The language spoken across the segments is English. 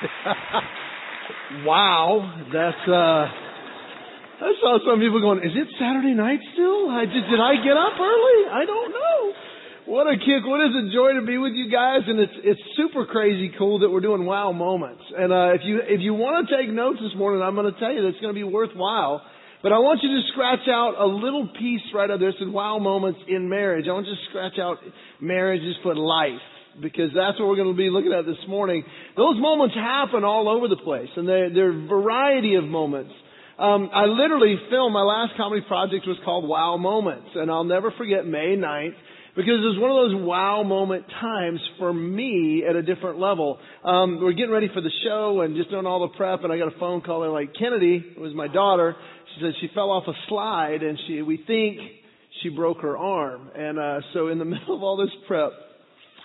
wow, that's uh I saw some people going, "Is it Saturday night still? I just did I get up early? I don't know." What a kick! What is a joy to be with you guys, and it's it's super crazy cool that we're doing wow moments. And uh, if you if you want to take notes this morning, I'm going to tell you that it's going to be worthwhile. But I want you to scratch out a little piece right up there. It wow moments in marriage. I want you to scratch out marriages for life because that's what we're going to be looking at this morning. Those moments happen all over the place, and they're, they're a variety of moments. Um, I literally filmed my last comedy project was called Wow Moments, and I'll never forget May 9th because it was one of those wow moment times for me at a different level. Um, we're getting ready for the show and just doing all the prep, and I got a phone call. And like Kennedy, it was my daughter. She said she fell off a slide, and she we think she broke her arm. And uh, so in the middle of all this prep,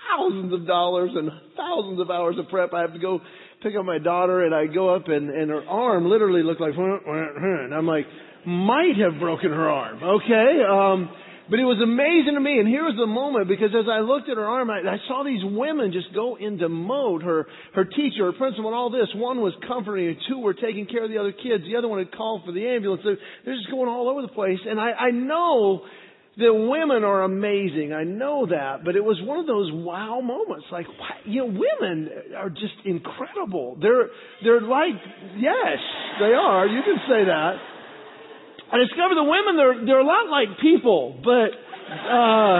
thousands of dollars and thousands of hours of prep, I have to go pick up my daughter and I go up and, and her arm literally looked like, and I'm like, might have broken her arm, okay? Um, but it was amazing to me, and here was the moment because as I looked at her arm, I, I saw these women just go into mode. Her her teacher, her principal, and all this. One was comforting, her, two were taking care of the other kids. The other one had called for the ambulance. They're, they're just going all over the place, and I, I know that women are amazing. I know that, but it was one of those wow moments. Like, you know, women are just incredible. They're they're like, yes, they are. You can say that. I discovered the women they're they're a lot like people, but uh,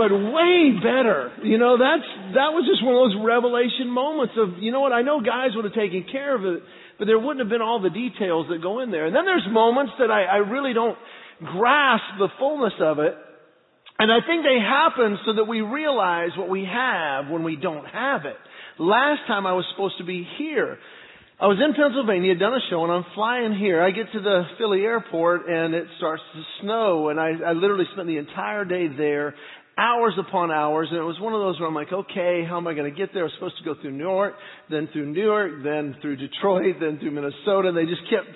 but way better. You know, that's that was just one of those revelation moments of you know what? I know guys would have taken care of it, but there wouldn't have been all the details that go in there. And then there's moments that I, I really don't grasp the fullness of it. And I think they happen so that we realize what we have when we don't have it. Last time I was supposed to be here. I was in Pennsylvania, done a show, and I'm flying here. I get to the Philly airport and it starts to snow, and I, I literally spent the entire day there, hours upon hours, and it was one of those where I'm like, okay, how am I going to get there? I was supposed to go through New York, then through New York, then through Detroit, then through Minnesota, and they just kept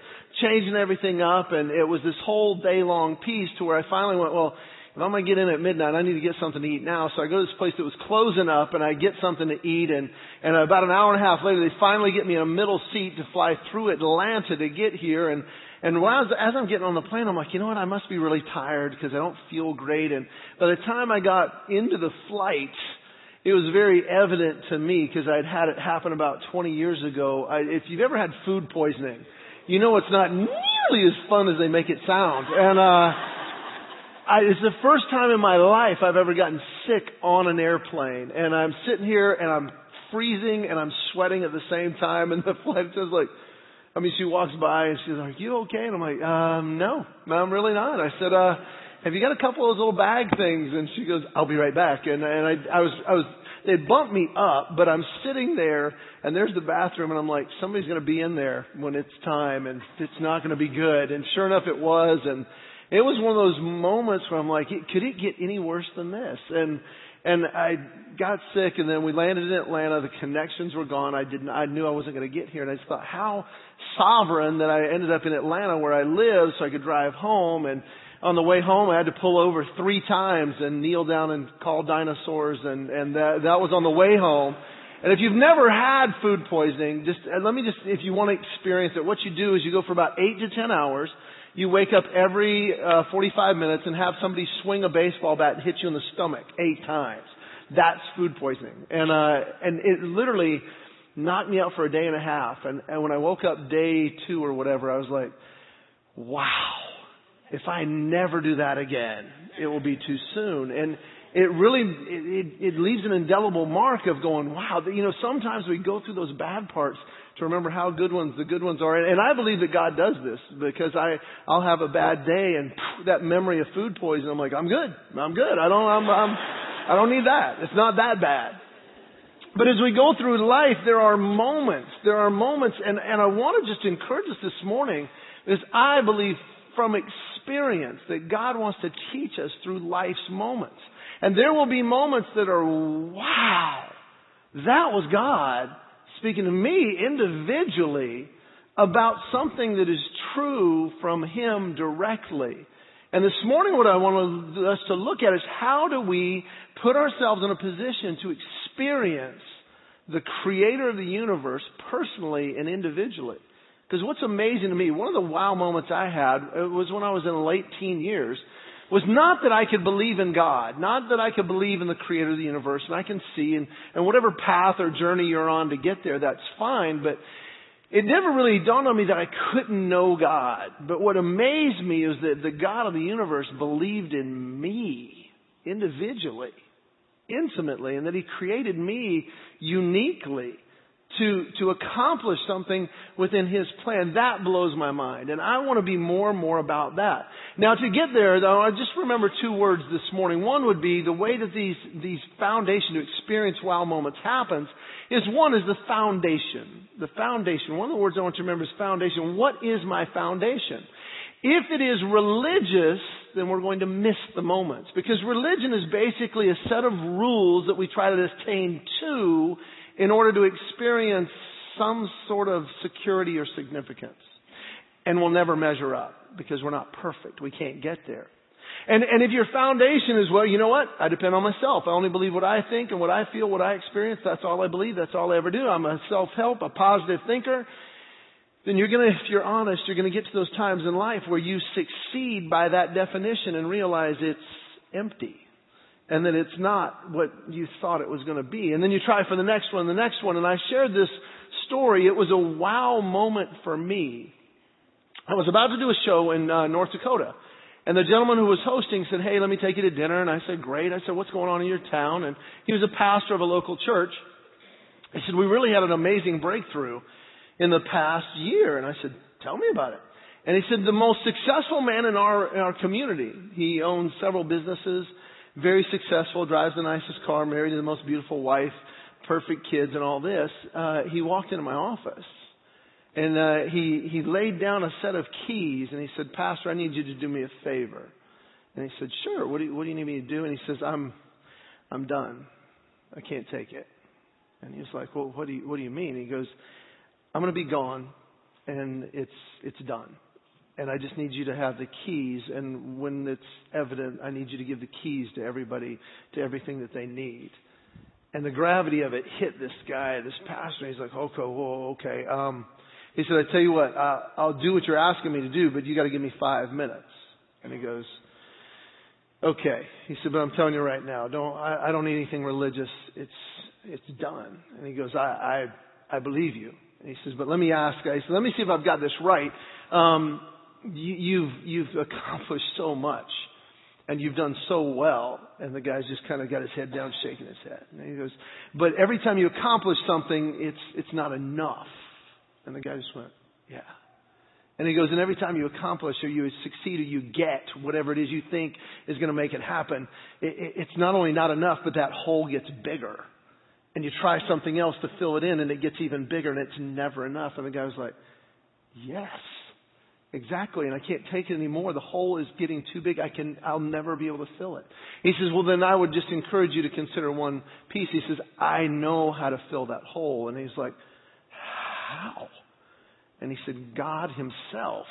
changing everything up, and it was this whole day long piece to where I finally went, well, if I'm going to get in at midnight, I need to get something to eat now. So I go to this place that was closing up, and I get something to eat, and, and about an hour and a half later, they finally get me in a middle seat to fly through Atlanta to get here, and and while I was, as I'm getting on the plane, I'm like, you know what? I must be really tired because I don't feel great. And by the time I got into the flight, it was very evident to me because I'd had it happen about 20 years ago. I, if you've ever had food poisoning, you know it's not nearly as fun as they make it sound. And uh, I, it's the first time in my life I've ever gotten sick on an airplane. And I'm sitting here and I'm freezing and I'm sweating at the same time. And the flight attendant's like, I mean, she walks by and she's like, "You okay?" And I'm like, "Um, no, no, I'm really not." I said, "Uh, have you got a couple of those little bag things?" And she goes, "I'll be right back." And and I I was I was they bumped me up, but I'm sitting there and there's the bathroom and I'm like, somebody's going to be in there when it's time and it's not going to be good. And sure enough, it was. And it was one of those moments where I'm like, could it get any worse than this? And, and I got sick and then we landed in Atlanta. The connections were gone. I didn't, I knew I wasn't going to get here. And I just thought how sovereign that I ended up in Atlanta where I live so I could drive home and, on the way home, I had to pull over three times and kneel down and call dinosaurs, and and that, that was on the way home. And if you've never had food poisoning, just let me just, if you want to experience it, what you do is you go for about eight to ten hours. You wake up every uh, 45 minutes and have somebody swing a baseball bat and hit you in the stomach eight times. That's food poisoning, and uh, and it literally knocked me out for a day and a half. And, and when I woke up day two or whatever, I was like, wow if I never do that again, it will be too soon. And it really, it, it, leaves an indelible mark of going, wow, you know, sometimes we go through those bad parts to remember how good ones the good ones are. And, I believe that God does this because I, I'll have a bad day and phew, that memory of food poisoning, I'm like, I'm good. I'm good. I don't, I'm, I'm, I don't need that. It's not that bad. But as we go through life, there are moments, there are moments, and, and I want to just encourage us this morning, is I believe from experience that God wants to teach us through life's moments. And there will be moments that are, wow, that was God speaking to me individually about something that is true from Him directly. And this morning what I want us to look at is how do we put ourselves in a position to experience the creator of the universe personally and individually. Because what's amazing to me, one of the wow moments I had was when I was in late teen years, was not that I could believe in God, not that I could believe in the creator of the universe, and I can see, and, and whatever path or journey you're on to get there, that's fine, but it never really dawned on me that I couldn't know God. But what amazed me is that the God of the universe believed in me individually, intimately, and that He created me uniquely to, to accomplish something within His plan. That blows my mind. And I want to be more and more about that. Now to get there though, I just remember two words this morning. One would be the way that these, these foundation to experience wow moments happens is one is the foundation. The foundation. One of the words I want you to remember is foundation. What is my foundation? If it is religious, then we're going to miss the moments. Because religion is basically a set of rules that we try to attain to in order to experience some sort of security or significance. And we'll never measure up because we're not perfect. We can't get there. And, and if your foundation is, well, you know what? I depend on myself. I only believe what I think and what I feel, what I experience. That's all I believe. That's all I ever do. I'm a self-help, a positive thinker. Then you're gonna, if you're honest, you're gonna get to those times in life where you succeed by that definition and realize it's empty and that it's not what you thought it was going to be. And then you try for the next one, the next one. And I shared this story. It was a wow moment for me. I was about to do a show in uh, North Dakota. And the gentleman who was hosting said, Hey, let me take you to dinner. And I said, Great. I said, What's going on in your town? And he was a pastor of a local church. He said, We really had an amazing breakthrough in the past year. And I said, Tell me about it. And he said, The most successful man in our, in our community. He owns several businesses very successful, drives the nicest car, married to the most beautiful wife, perfect kids, and all this. Uh, he walked into my office and uh, he he laid down a set of keys and he said, "Pastor, I need you to do me a favor." And he said, "Sure. What do you, what do you need me to do?" And he says, "I'm I'm done. I can't take it." And he was like, "Well, what do you what do you mean?" he goes, "I'm going to be gone, and it's it's done." And I just need you to have the keys. And when it's evident, I need you to give the keys to everybody, to everything that they need. And the gravity of it hit this guy, this pastor. He's like, okay, whoa, okay. Um, he said, I tell you what, uh, I'll do what you're asking me to do, but you got to give me five minutes. And he goes, okay. He said, but I'm telling you right now, don't, I, I don't need anything religious. It's, it's done. And he goes, I, I, I believe you. And he says, but let me ask, I said, let me see if I've got this right. Um, you, you've you've accomplished so much and you've done so well. And the guy's just kind of got his head down, shaking his head. And he goes, but every time you accomplish something, it's, it's not enough. And the guy just went, yeah. And he goes, and every time you accomplish or you succeed or you get whatever it is you think is going to make it happen, it, it, it's not only not enough, but that hole gets bigger. And you try something else to fill it in and it gets even bigger and it's never enough. And the guy was like, yes. Exactly, and I can't take it anymore. The hole is getting too big. I can, I'll never be able to fill it. He says, well then I would just encourage you to consider one piece. He says, I know how to fill that hole. And he's like, how? And he said, God himself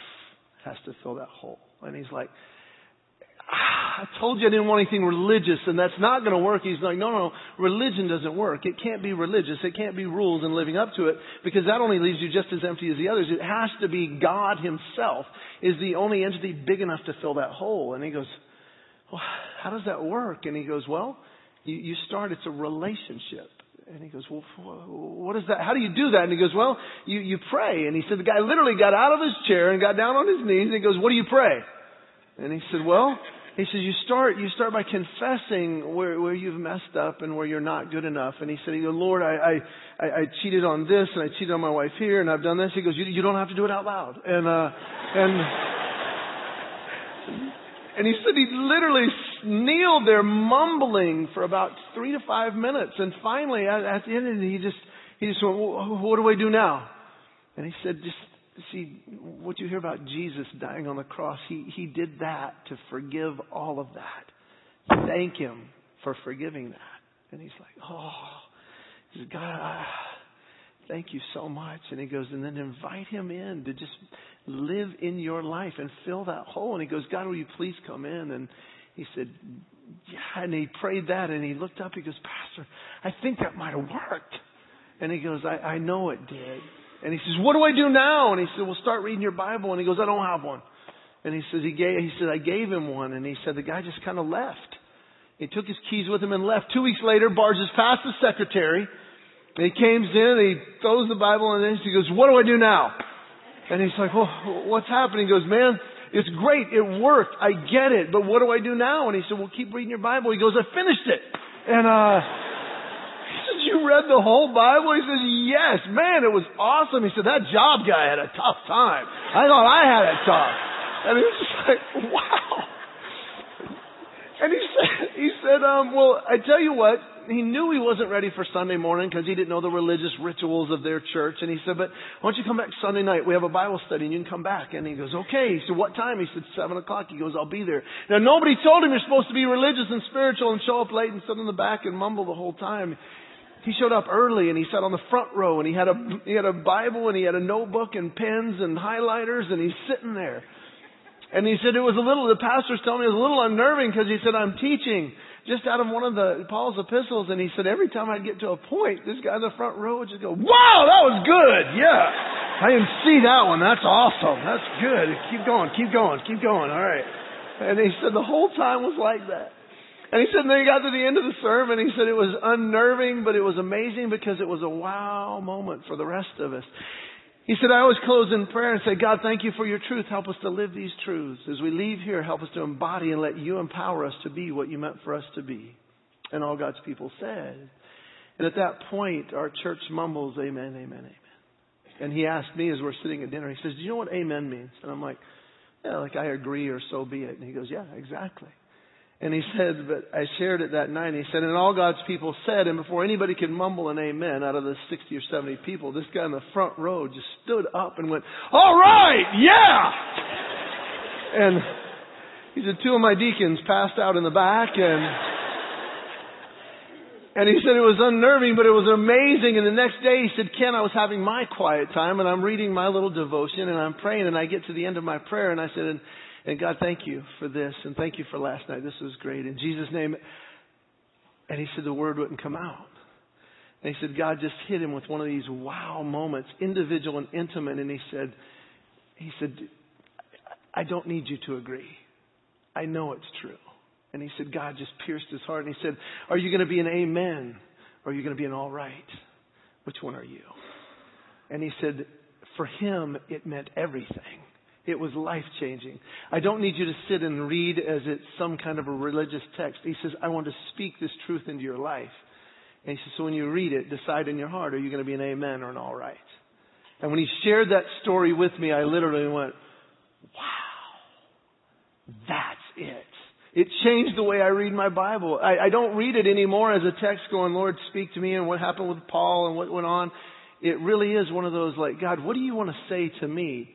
has to fill that hole. And he's like, I told you I didn't want anything religious and that's not going to work. He's like, no, no, religion doesn't work. It can't be religious. It can't be rules and living up to it because that only leaves you just as empty as the others. It has to be God himself is the only entity big enough to fill that hole. And he goes, well, how does that work? And he goes, well, you, you start, it's a relationship. And he goes, well, what is that? How do you do that? And he goes, well, you, you pray. And he said, the guy literally got out of his chair and got down on his knees and he goes, what do you pray? And he said, well, he says you start you start by confessing where where you've messed up and where you're not good enough. And he said, Lord, I I I cheated on this and I cheated on my wife here and I've done this. He goes, you you don't have to do it out loud. And uh and and he said he literally kneeled there mumbling for about three to five minutes. And finally, at, at the end he just he just went, what do I do now? And he said, just see, what you hear about Jesus dying on the cross, he, he did that to forgive all of that. Thank him for forgiving that. And he's like, oh, he says, God, thank you so much. And he goes, and then invite him in to just live in your life and fill that hole. And he goes, God, will you please come in? And he said, yeah. And he prayed that and he looked up. He goes, Pastor, I think that might have worked. And he goes, I, I know it did. And he says, what do I do now? And he said, well, start reading your Bible. And he goes, I don't have one. And he says, he gave, he said, I gave him one. And he said, the guy just kind of left. He took his keys with him and left. Two weeks later, barges past the secretary. And he comes in, and he throws the Bible in, and he goes, what do I do now? And he's like, well, what's happening? He goes, man, it's great. It worked. I get it. But what do I do now? And he said, well, keep reading your Bible. He goes, I finished it. And, uh, you read the whole Bible? He says, yes. Man, it was awesome. He said, that job guy had a tough time. I thought I had it tough. And he was just like, wow. And he said, he said, um, well, I tell you what, he knew he wasn't ready for Sunday morning because he didn't know the religious rituals of their church. And he said, but why don't you come back Sunday night? We have a Bible study and you can come back. And he goes, okay. He said, what time? He said, seven o'clock. He goes, I'll be there. Now nobody told him you're supposed to be religious and spiritual and show up late and sit in the back and mumble the whole time. He showed up early and he sat on the front row and he had a, he had a Bible and he had a notebook and pens and highlighters and he's sitting there. And he said it was a little, the pastor's telling me it was a little unnerving because he said, I'm teaching just out of one of the Paul's epistles, and he said every time I'd get to a point, this guy in the front row would just go, "Wow, that was good! Yeah, I didn't see that one. That's awesome. That's good. Keep going, keep going, keep going. All right." And he said the whole time was like that. And he said, and then he got to the end of the sermon. He said it was unnerving, but it was amazing because it was a wow moment for the rest of us. He said, I always close in prayer and say, God, thank you for your truth. Help us to live these truths. As we leave here, help us to embody and let you empower us to be what you meant for us to be. And all God's people said. And at that point, our church mumbles, Amen, Amen, Amen. And he asked me as we're sitting at dinner, he says, Do you know what Amen means? And I'm like, Yeah, like I agree or so be it. And he goes, Yeah, exactly. And he said, but I shared it that night. And he said, and all God's people said, and before anybody could mumble an amen out of the 60 or 70 people, this guy in the front row just stood up and went, all right, yeah! And he said, two of my deacons passed out in the back and, and he said it was unnerving, but it was amazing. And the next day he said, Ken, I was having my quiet time and I'm reading my little devotion and I'm praying and I get to the end of my prayer and I said, and and God, thank you for this, and thank you for last night. This was great. In Jesus' name. And he said the word wouldn't come out. And he said God just hit him with one of these wow moments, individual and intimate. And he said, he said, I don't need you to agree. I know it's true. And he said, God just pierced his heart. And he said, Are you going to be an amen? Or are you going to be an all right? Which one are you? And he said, For him, it meant everything. It was life changing. I don't need you to sit and read as it's some kind of a religious text. He says, I want to speak this truth into your life. And he says, so when you read it, decide in your heart, are you going to be an amen or an all right? And when he shared that story with me, I literally went, wow, that's it. It changed the way I read my Bible. I, I don't read it anymore as a text going, Lord, speak to me and what happened with Paul and what went on. It really is one of those like, God, what do you want to say to me?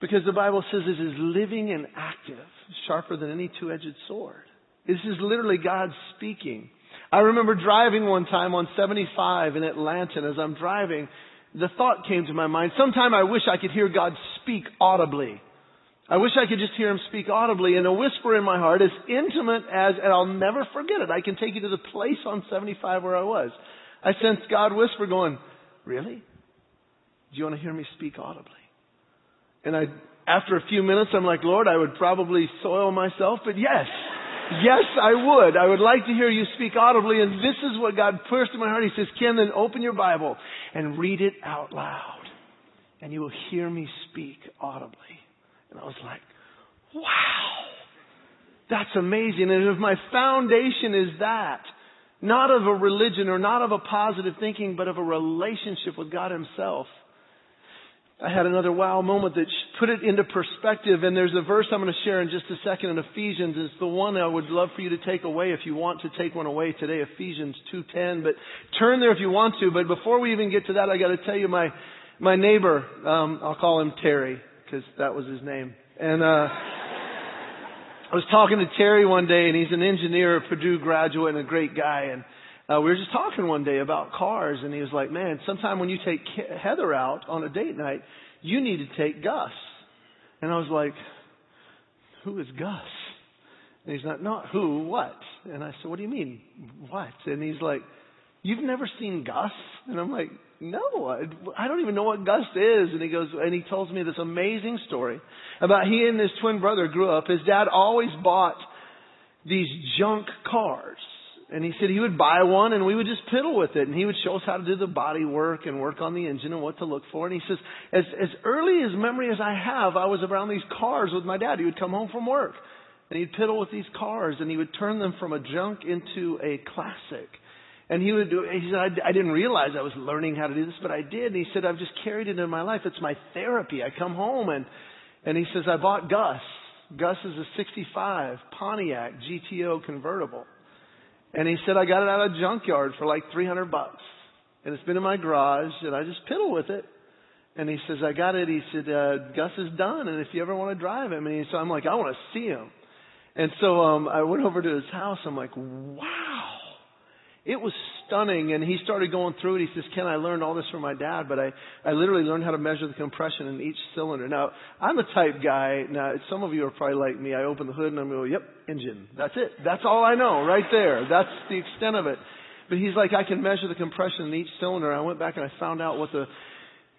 Because the Bible says it is living and active, sharper than any two-edged sword. This is literally God speaking. I remember driving one time on 75 in Atlanta, and as I'm driving, the thought came to my mind, sometime I wish I could hear God speak audibly. I wish I could just hear him speak audibly and a whisper in my heart as intimate as, and I'll never forget it. I can take you to the place on 75 where I was. I sensed God whisper going, really? Do you want to hear me speak audibly? And I, after a few minutes, I'm like, Lord, I would probably soil myself, but yes. Yes, I would. I would like to hear you speak audibly, and this is what God pushed in my heart. He says, Ken, then open your Bible and read it out loud, and you will hear me speak audibly. And I was like, wow, that's amazing. And if my foundation is that, not of a religion or not of a positive thinking, but of a relationship with God Himself, I had another wow moment that put it into perspective. And there's a verse I'm going to share in just a second in Ephesians. It's the one I would love for you to take away if you want to take one away today, Ephesians 2.10. But turn there if you want to. But before we even get to that, I got to tell you my, my neighbor, um, I'll call him Terry because that was his name. And, uh, I was talking to Terry one day and he's an engineer, a Purdue graduate and a great guy. And, uh, we were just talking one day about cars, and he was like, "Man, sometime when you take Heather out on a date night, you need to take Gus." And I was like, "Who is Gus?" And he's not, "Not who, what?" And I said, "What do you mean, what?" And he's like, You've never seen Gus? And I'm like, no, I, I don't even know what Gus is. And he goes, and he tells me this amazing story about he and his twin brother grew up. His dad always bought these junk cars. And he said he would buy one and we would just piddle with it. And he would show us how to do the body work and work on the engine and what to look for. And he says, as, as early as memory as I have, I was around these cars with my dad. He would come home from work and he'd piddle with these cars and he would turn them from a junk into a classic. And he would do, he said, I, I didn't realize I was learning how to do this, but I did. And he said, I've just carried it in my life. It's my therapy. I come home and, and he says, I bought Gus. Gus is a 65 Pontiac GTO convertible. And he said, I got it out of a junkyard for like 300 bucks. And it's been in my garage and I just piddle with it. And he says, I got it. He said, uh, Gus is done. And if you ever want to drive him. And he, so I'm like, I want to see him. And so, um, I went over to his house. I'm like, wow. It was stunning. And he started going through it. He says, Ken, I learned all this from my dad, but I, I literally learned how to measure the compression in each cylinder. Now, I'm a type guy. Now, some of you are probably like me. I open the hood and I'm going, yep, engine. That's it. That's all I know right there. That's the extent of it. But he's like, I can measure the compression in each cylinder. I went back and I found out what the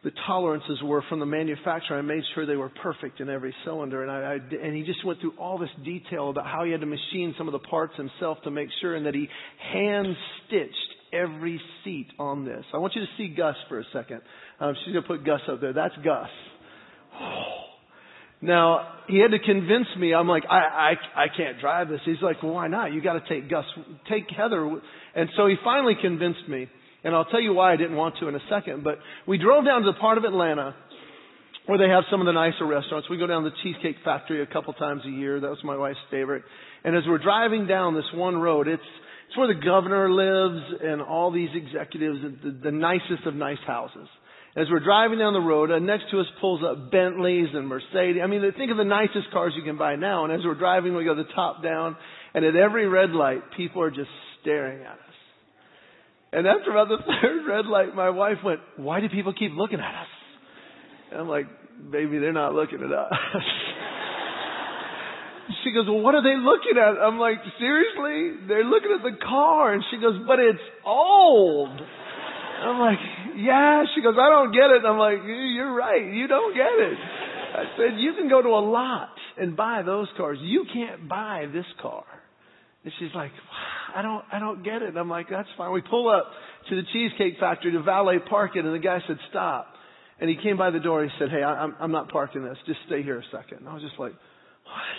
the tolerances were from the manufacturer. I made sure they were perfect in every cylinder, and I, I, and he just went through all this detail about how he had to machine some of the parts himself to make sure, and that he hand stitched every seat on this. I want you to see Gus for a second. Um, she's gonna put Gus up there. That's Gus. Now he had to convince me. I'm like, I, I, I can't drive this. He's like, well, why not? You got to take Gus, take Heather, and so he finally convinced me. And I'll tell you why I didn't want to in a second. But we drove down to the part of Atlanta where they have some of the nicer restaurants. We go down to the Cheesecake Factory a couple times a year. That was my wife's favorite. And as we're driving down this one road, it's it's where the governor lives and all these executives, the, the nicest of nice houses. As we're driving down the road, uh, next to us pulls up Bentleys and Mercedes. I mean, think of the nicest cars you can buy now. And as we're driving, we go the top down, and at every red light, people are just staring at. And after about the third red light, my wife went, why do people keep looking at us? And I'm like, baby, they're not looking at us. she goes, well, what are they looking at? I'm like, seriously? They're looking at the car. And she goes, but it's old. I'm like, yeah. She goes, I don't get it. I'm like, you're right. You don't get it. I said, you can go to a lot and buy those cars. You can't buy this car. And she's like, I don't, I don't get it. And I'm like, that's fine. We pull up to the Cheesecake Factory to valet park it, and the guy said, stop. And he came by the door. He said, hey, I'm, I'm not parking this. Just stay here a second. And I was just like, what?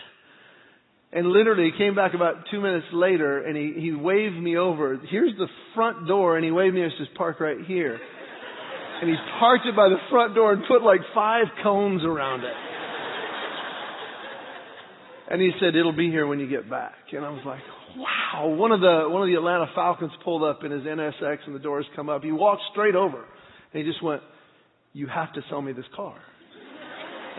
And literally, he came back about two minutes later, and he, he waved me over. Here's the front door, and he waved me and says, park right here. And he parked it by the front door and put like five cones around it. And he said, it'll be here when you get back. And I was like, wow. One of the, one of the Atlanta Falcons pulled up in his NSX and the doors come up. He walked straight over and he just went, you have to sell me this car.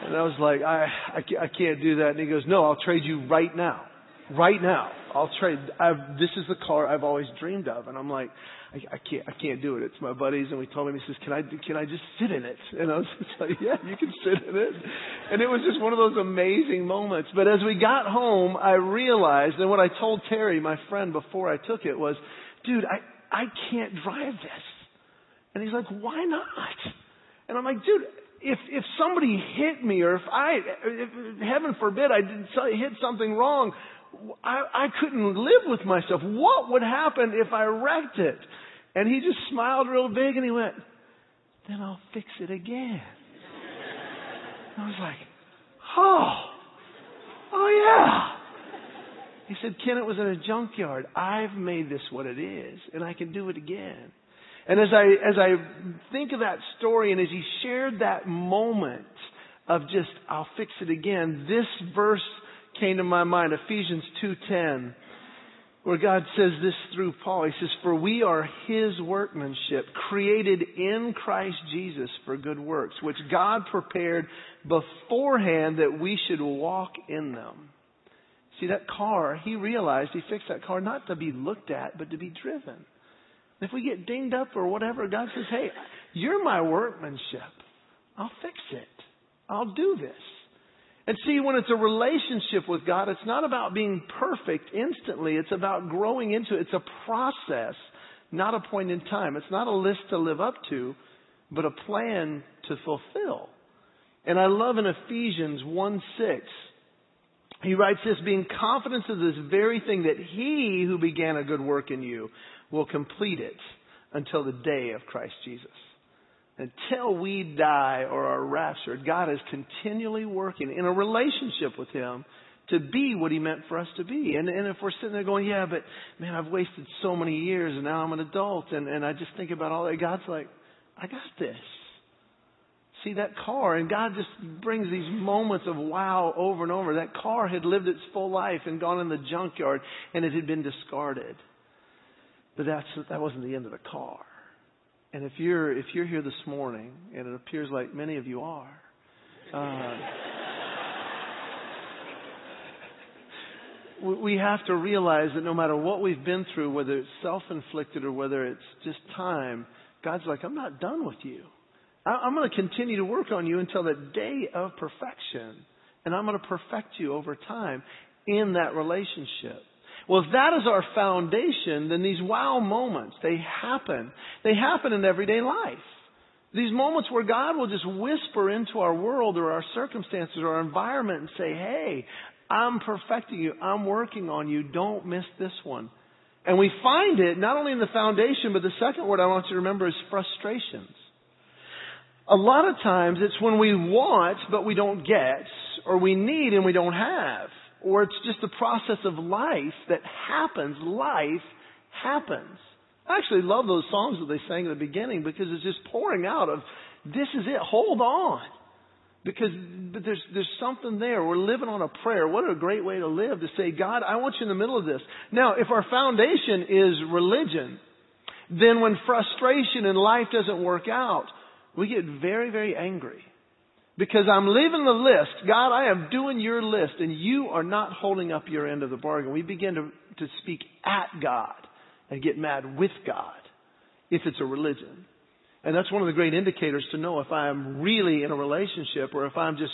And I was like, I, I, I can't do that. And he goes, no, I'll trade you right now. Right now. I'll trade. I've, this is the car I've always dreamed of. And I'm like, I, I can't, I can't do it. It's my buddies. And we told him, he says, can I, can I just sit in it? And I was just like, yeah, you can sit in it. And it was just one of those amazing moments. But as we got home, I realized, and what I told Terry, my friend, before I took it was, dude, I, I can't drive this. And he's like, why not? And I'm like, dude, if if somebody hit me or if I, if, heaven forbid, I did hit something wrong, I, I couldn't live with myself. What would happen if I wrecked it? And he just smiled real big and he went, then I'll fix it again. I was like, oh, oh yeah. He said, Ken, it was in a junkyard. I've made this what it is, and I can do it again. And as I, as I think of that story and as he shared that moment of just, I'll fix it again, this verse came to my mind, Ephesians 2.10, where God says this through Paul. He says, For we are His workmanship, created in Christ Jesus for good works, which God prepared beforehand that we should walk in them. See, that car, he realized he fixed that car not to be looked at, but to be driven. If we get dinged up or whatever, God says, Hey, you're my workmanship. I'll fix it. I'll do this. And see, when it's a relationship with God, it's not about being perfect instantly. It's about growing into it. It's a process not a point in time. It's not a list to live up to, but a plan to fulfill. And I love in Ephesians 1 6, he writes this, being confident of this very thing that he who began a good work in you will complete it until the day of Christ Jesus. Until we die or are raptured, God is continually working in a relationship with Him to be what He meant for us to be. And, and if we're sitting there going, yeah, but man, I've wasted so many years and now I'm an adult and, and I just think about all that, God's like, I got this. See that car, and God just brings these moments of wow over and over. That car had lived its full life and gone in the junkyard, and it had been discarded. But that's that wasn't the end of the car. And if you're if you're here this morning, and it appears like many of you are, uh, we have to realize that no matter what we've been through, whether it's self-inflicted or whether it's just time, God's like, I'm not done with you. I'm going to continue to work on you until the day of perfection. And I'm going to perfect you over time in that relationship. Well, if that is our foundation, then these wow moments, they happen. They happen in everyday life. These moments where God will just whisper into our world or our circumstances or our environment and say, hey, I'm perfecting you. I'm working on you. Don't miss this one. And we find it not only in the foundation, but the second word I want you to remember is frustrations. A lot of times it's when we want but we don't get, or we need and we don't have, or it's just the process of life that happens. Life happens. I actually love those songs that they sang at the beginning because it's just pouring out of, this is it, hold on. Because but there's, there's something there. We're living on a prayer. What a great way to live to say, God, I want you in the middle of this. Now, if our foundation is religion, then when frustration in life doesn't work out, we get very, very angry. Because I'm leaving the list. God, I am doing your list and you are not holding up your end of the bargain. We begin to, to speak at God and get mad with God if it's a religion. And that's one of the great indicators to know if I am really in a relationship or if I'm just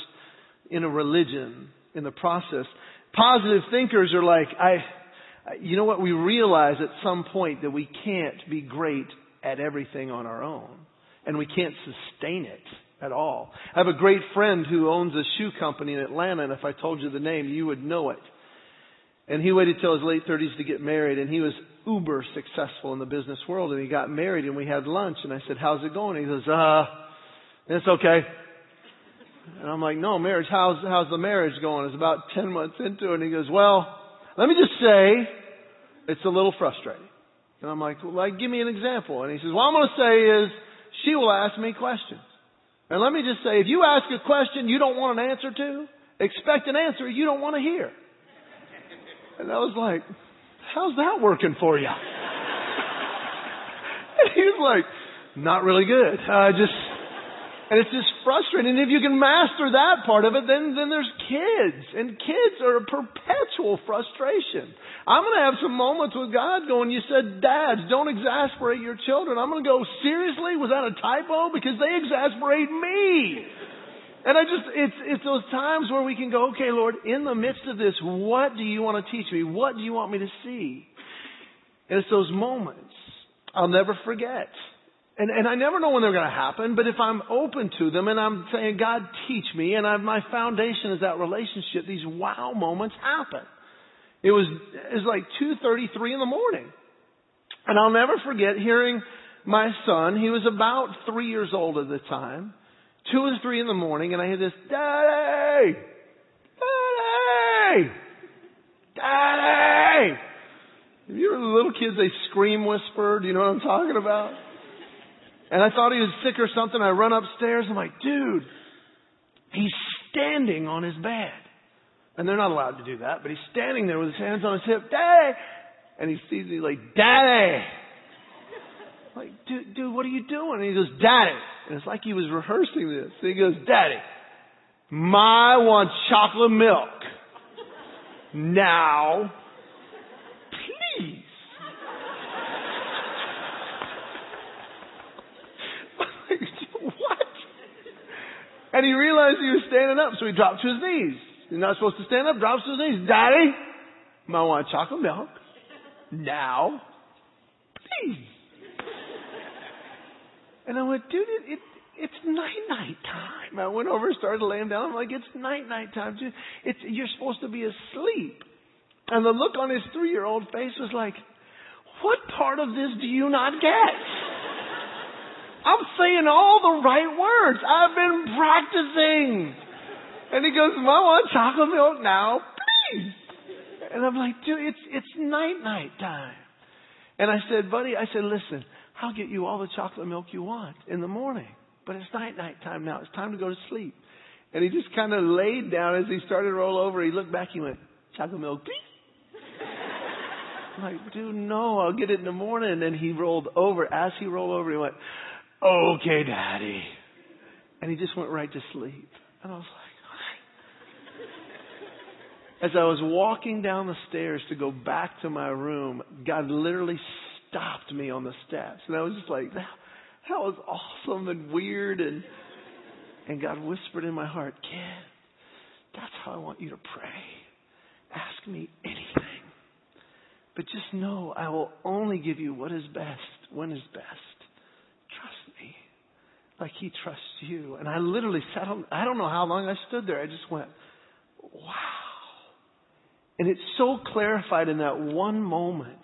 in a religion in the process. Positive thinkers are like, I, you know what? We realize at some point that we can't be great at everything on our own and we can't sustain it at all. I have a great friend who owns a shoe company in Atlanta, and if I told you the name, you would know it. And he waited till his late 30s to get married, and he was uber successful in the business world. And he got married, and we had lunch, and I said, "How's it going?" He goes, "Uh, it's okay." And I'm like, "No, marriage. How's how's the marriage going?" It's about 10 months into it, and he goes, "Well, let me just say, it's a little frustrating." And I'm like, "Well, like, give me an example." And he says, "What I'm going to say is." she will ask me questions. And let me just say, if you ask a question you don't want an answer to, expect an answer you don't want to hear. And I was like, how's that working for you? and he was like, not really good. I just, and it's just frustrating. And if you can master that part of it, then, then there's kids. And kids are a perpetual frustration. I'm going to have some moments with God going, you said, dads, don't exasperate your children. I'm going to go, seriously? Was that a typo? Because they exasperate me. And I just, it's, it's those times where we can go, okay, Lord, in the midst of this, what do you want to teach me? What do you want me to see? And it's those moments I'll never forget. And, and I never know when they're going to happen, but if I'm open to them and I'm saying, God, teach me, and I've, my foundation is that relationship, these wow moments happen. It was, it was like 2.33 in the morning. And I'll never forget hearing my son, he was about three years old at the time, two or three in the morning, and I hear this, Daddy! Daddy! Daddy! Have you the little kids, they scream whisper? Do you know what I'm talking about? And I thought he was sick or something. I run upstairs. I'm like, dude, he's standing on his bed. And they're not allowed to do that, but he's standing there with his hands on his hip. Daddy! And he sees me like, Daddy! I'm like, dude, dude, what are you doing? And he goes, Daddy. And it's like he was rehearsing this. He goes, Daddy, my want chocolate milk. Now, please. And he realized he was standing up, so he dropped to his knees. He's not supposed to stand up, drops to his knees. Daddy, I want chocolate milk. Now, please. And I went, dude, it, it it's night night time. I went over, and started laying down. I'm like, it's night night time. It's you're supposed to be asleep. And the look on his three year old face was like, what part of this do you not get? I'm saying all the right words. I've been practicing. And he goes, Mom, I want chocolate milk now, please. And I'm like, dude, it's, it's night night time. And I said, buddy, I said, listen, I'll get you all the chocolate milk you want in the morning. But it's night night time now. It's time to go to sleep. And he just kind of laid down as he started to roll over. He looked back. He went, chocolate milk, please. I'm like, dude, no, I'll get it in the morning. And then he rolled over. As he rolled over, he went, okay, daddy. And he just went right to sleep. And I was like, as I was walking down the stairs to go back to my room, God literally stopped me on the steps. And I was just like, that was awesome and weird and and God whispered in my heart, Kid, that's how I want you to pray. Ask me anything. But just know I will only give you what is best when is best. Like he trusts you. And I literally sat on I don't know how long I stood there. I just went, Wow. And it's so clarified in that one moment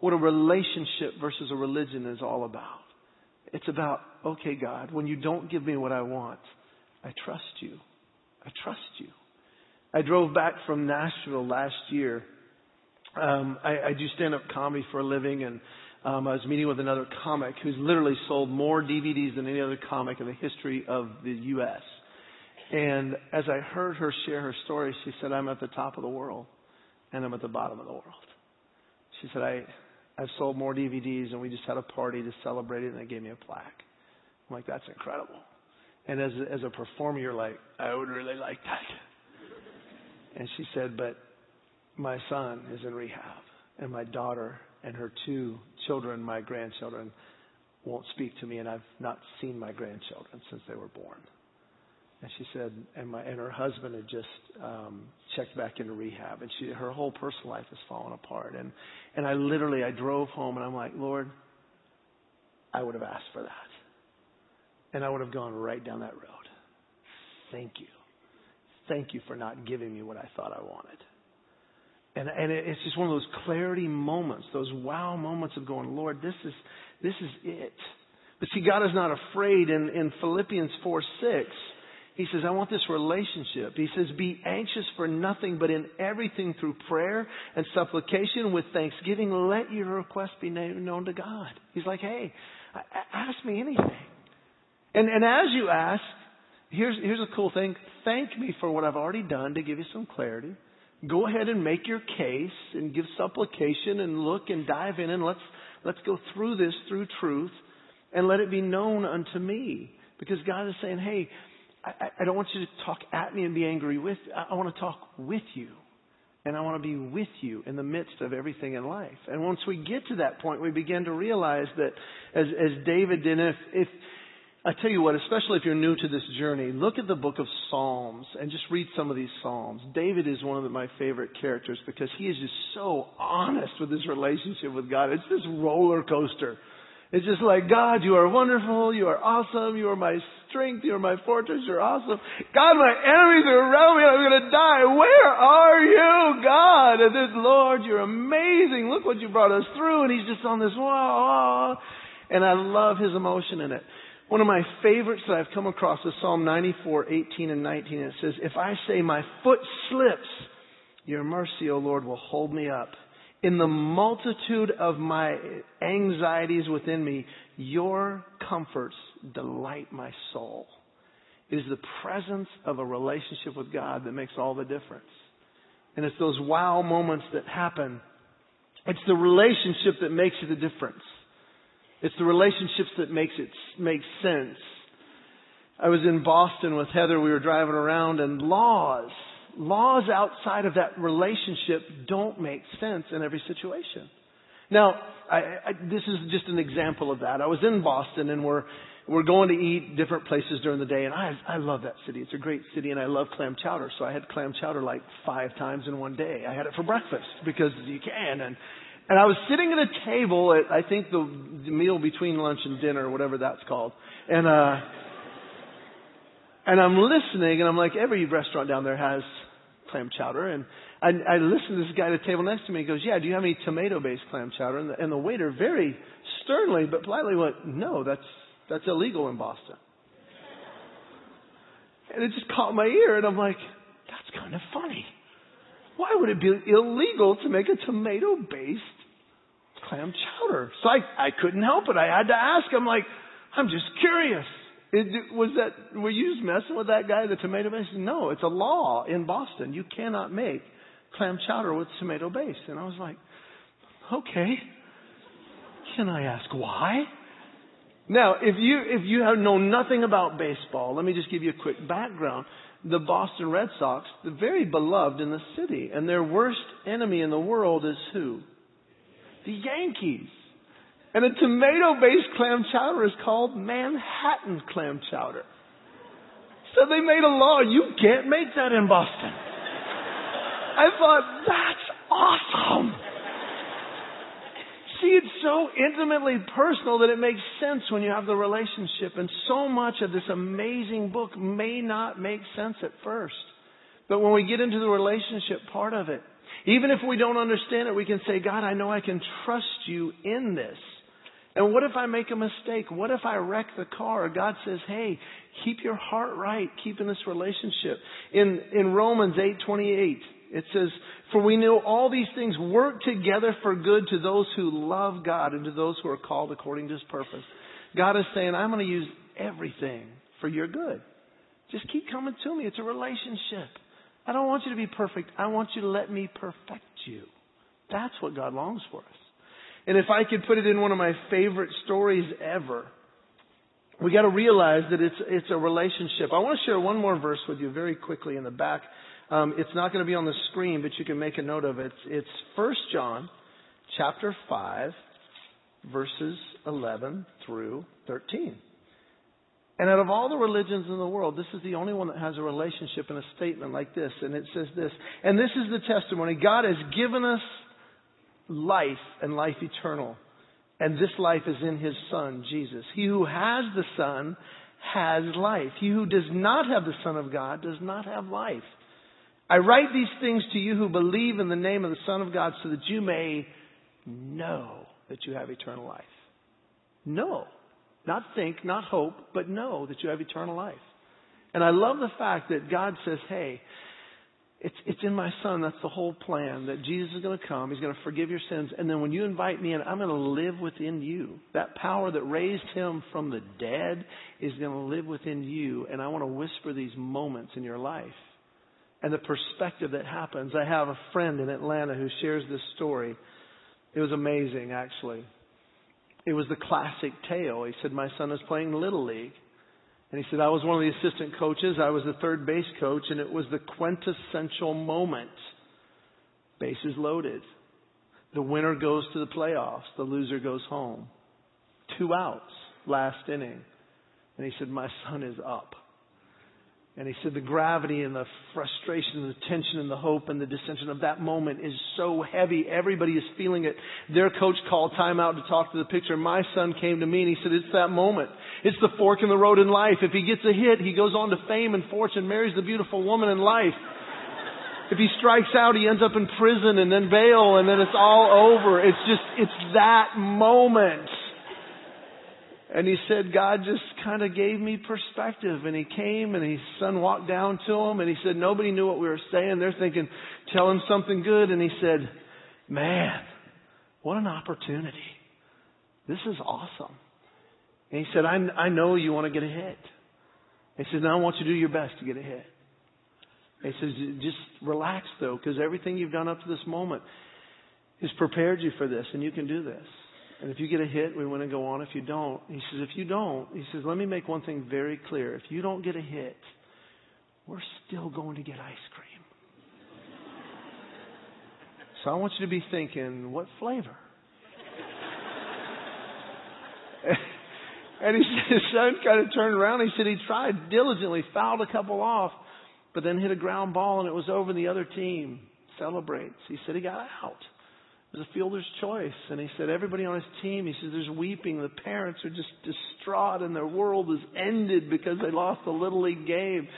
what a relationship versus a religion is all about. It's about, okay, God, when you don't give me what I want, I trust you. I trust you. I drove back from Nashville last year. Um, I, I do stand up comedy for a living, and um, I was meeting with another comic who's literally sold more DVDs than any other comic in the history of the U.S. And as I heard her share her story, she said, I'm at the top of the world, and I'm at the bottom of the world. She said, I, I've sold more DVDs, and we just had a party to celebrate it, and they gave me a plaque. I'm like, that's incredible. And as as a performer, you're like, I would really like that. And she said, but my son is in rehab, and my daughter and her two children, my grandchildren, won't speak to me, and I've not seen my grandchildren since they were born. And she said, and my and her husband had just um, checked back into rehab, and she her whole personal life has fallen apart. And and I literally I drove home, and I'm like, Lord, I would have asked for that, and I would have gone right down that road. Thank you, thank you for not giving me what I thought I wanted. And and it's just one of those clarity moments, those wow moments of going, Lord, this is this is it. But see, God is not afraid. In in Philippians four six he says, I want this relationship. He says, be anxious for nothing, but in everything through prayer and supplication with thanksgiving, let your request be known to God. He's like, hey, ask me anything. And, and as you ask, here's, here's a cool thing. Thank me for what I've already done to give you some clarity. Go ahead and make your case and give supplication and look and dive in and let's, let's go through this through truth and let it be known unto me. Because God is saying, hey, I, I don't want you to talk at me and be angry with. I, I want to talk with you. And I want to be with you in the midst of everything in life. And once we get to that point, we begin to realize that as, as David did, if, if, I tell you what, especially if you're new to this journey, look at the book of Psalms and just read some of these Psalms. David is one of my favorite characters because he is just so honest with his relationship with God. It's this roller coaster it's just like, God, you are wonderful. You are awesome. You are my strength. You are my fortress. You're awesome. God, my enemies are around me. I'm going to die. Where are you, God? And this, Lord, you're amazing. Look what you brought us through. And he's just on this, wow. And I love his emotion in it. One of my favorites that I've come across is Psalm 94, 18 and 19. It says, If I say my foot slips, your mercy, O Lord, will hold me up. In the multitude of my anxieties within me, your comforts delight my soul. It is the presence of a relationship with God that makes all the difference. And it's those wow moments that happen. It's the relationship that makes the difference. It's the relationships that makes it make sense. I was in Boston with Heather. We were driving around and laws laws outside of that relationship don't make sense in every situation. Now, I, I, this is just an example of that. I was in Boston and we're, we're going to eat different places during the day and I, I love that city. It's a great city and I love clam chowder. So I had clam chowder like five times in one day. I had it for breakfast because you can and, And I was sitting at a table at, I think, the, meal between lunch and dinner, whatever that's called. And, uh, and I'm listening, and I'm like, every restaurant down there has clam chowder. And I, I listened to this guy at the table next to me. He goes, yeah, do you have any tomato-based clam chowder? And the, and the waiter very sternly but politely went, no, that's, that's illegal in Boston. And it just caught my ear, and I'm like, that's kind of funny. Why would it be illegal to make a tomato based clam chowder? So I, I couldn't help it. I had to ask. I'm like, I'm just curious. It, was that, were you just messing with that guy, the tomato based? No, it's a law in Boston. You cannot make clam chowder with tomato base. And I was like, okay. Can I ask why? Now, if you, if you have know nothing about baseball, let me just give you a quick background the Boston Red Sox, the very beloved in the city. And their worst enemy in the world is who? The Yankees. And a tomato based clam chowder is called Manhattan clam chowder. So they made a law, you can't make that in Boston. I thought, that's awesome. See, it's so intimately personal that it makes sense when you have the relationship. And so much of this amazing book may not make sense at first. But when we get into the relationship part of it, even if we don't understand it, we can say, God, I know I can trust you in this. And what if I make a mistake? What if I wreck the car? God says, hey, keep your heart right. Keep in this relationship. In, in Romans 8:28, it says, For we know all these things work together for good to those who love God and to those who are called according to his purpose. God is saying, I'm going to use everything for your good. Just keep coming to me. It's a relationship. I don't want you to be perfect. I want you to let me perfect you. That's what God longs for us. And if I could put it in one of my favorite stories ever, we got to realize that it's it's a relationship. I want to share one more verse with you very quickly in the back um, it's not going to be on the screen, but you can make a note of it. It's First John, chapter five, verses eleven through thirteen. And out of all the religions in the world, this is the only one that has a relationship and a statement like this. And it says this. And this is the testimony. God has given us life and life eternal. And this life is in His Son, Jesus. He who has the Son has life. He who does not have the Son of God does not have life. I write these things to you who believe in the name of the Son of God so that you may know that you have eternal life. Know. Not think, not hope, but know that you have eternal life. And I love the fact that God says, hey, it's, it's in my son. That's the whole plan. That Jesus is going to come. He's going to forgive your sins. And then when you invite me in, I'm going to live within you. That power that raised him from the dead is going to live within you. And I want to whisper these moments in your life and the perspective that happens. I have a friend in Atlanta who shares this story. It was amazing, actually. It was the classic tale. He said, My son is playing Little League. And he said, I was one of the assistant coaches. I was the third base coach, and it was the quintessential moment. Bases loaded. The winner goes to the playoffs. The loser goes home. Two outs, last inning. And he said, My son is up. And he said the gravity and the frustration and the tension and the hope and the dissension of that moment is so heavy. Everybody is feeling it. Their coach called timeout to talk to the pitcher. My son came to me and he said, it's that moment. It's the fork in the road in life. If he gets a hit, he goes on to fame and fortune, marries the beautiful woman in life. If he strikes out, he ends up in prison and then bail and then it's all over. It's just, it's that moment. And he said, God just kind of gave me perspective. And he came and his son walked down to him and he said, nobody knew what we were saying. They're thinking, tell him something good. And he said, man, what an opportunity. This is awesome. And he said, I, I know you want to get a hit. He says, now I want you to do your best to get a hit. He says, just relax though, because everything you've done up to this moment has prepared you for this and you can do this. And if you get a hit, we want to go on. If you don't, he says, if you don't, he says, let me make one thing very clear. If you don't get a hit, we're still going to get ice cream. so I want you to be thinking, what flavor? and he said, his son kind of turned around. He said he tried diligently, fouled a couple off, but then hit a ground ball and it was over and the other team celebrates. He said he got out. It was a fielder's choice. And he said, everybody on his team, he says, there's weeping. The parents are just distraught and their world is ended because they lost the Little League game.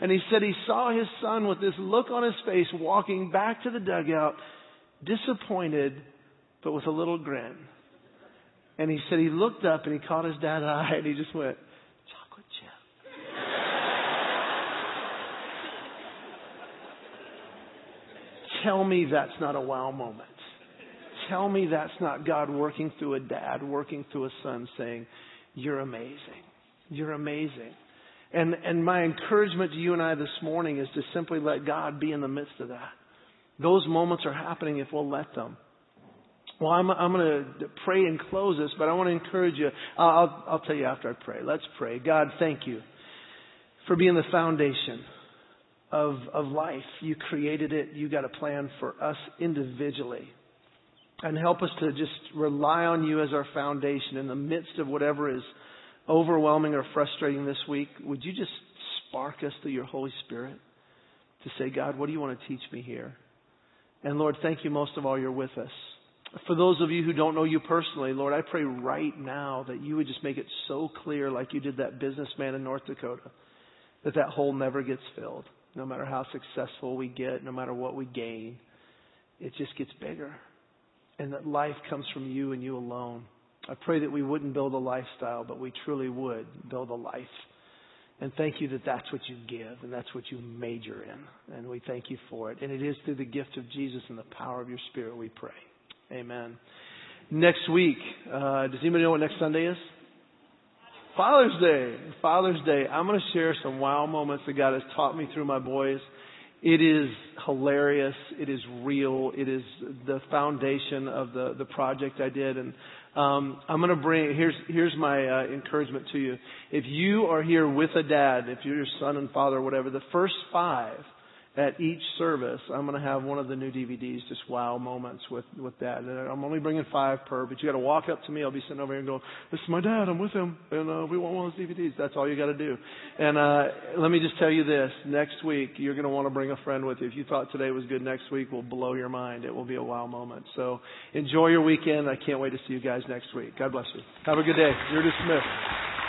And he said he saw his son with this look on his face walking back to the dugout, disappointed, but with a little grin. And he said he looked up and he caught his dad's eye and he just went, chocolate chip. Tell me that's not a wow moment. Tell me that's not God working through a dad, working through a son saying, you're amazing. You're amazing. And, and my encouragement to you and I this morning is to simply let God be in the midst of that. Those moments are happening if we'll let them. Well, I'm, I'm going to pray and close this, but I want to encourage you. I'll, I'll, I'll tell you after I pray. Let's pray. God, thank you for being the foundation of, of life. You created it. You got a plan for us individually. And help us to just rely on you as our foundation in the midst of whatever is overwhelming or frustrating this week. Would you just spark us through your Holy Spirit to say, God, what do you want to teach me here? And Lord, thank you most of all, you're with us. For those of you who don't know you personally, Lord, I pray right now that you would just make it so clear, like you did that businessman in North Dakota, that that hole never gets filled. No matter how successful we get, no matter what we gain, it just gets bigger. And that life comes from you and you alone. I pray that we wouldn't build a lifestyle, but we truly would build a life. And thank you that that's what you give and that's what you major in. And we thank you for it. And it is through the gift of Jesus and the power of your Spirit we pray. Amen. Next week, uh, does anybody know what next Sunday is? Father's Day. Father's Day. I'm going to share some wow moments that God has taught me through my boys. It is hilarious. It is real. It is the foundation of the, the project I did. And um, I'm going to bring, here's, here's my uh, encouragement to you. If you are here with a dad, if you're your son and father or whatever, the first five at each service, I'm going to have one of the new DVDs, just wow moments with, with that. And I'm only bringing five per, but you got to walk up to me. I'll be sitting over here and go, this is my dad. I'm with him. And, uh, we want one of those DVDs. That's all you got to do. And, uh, let me just tell you this. Next week, you're going to want to bring a friend with you. If you thought today was good, next week will blow your mind. It will be a wow moment. So enjoy your weekend. I can't wait to see you guys next week. God bless you. Have a good day. You're dismissed.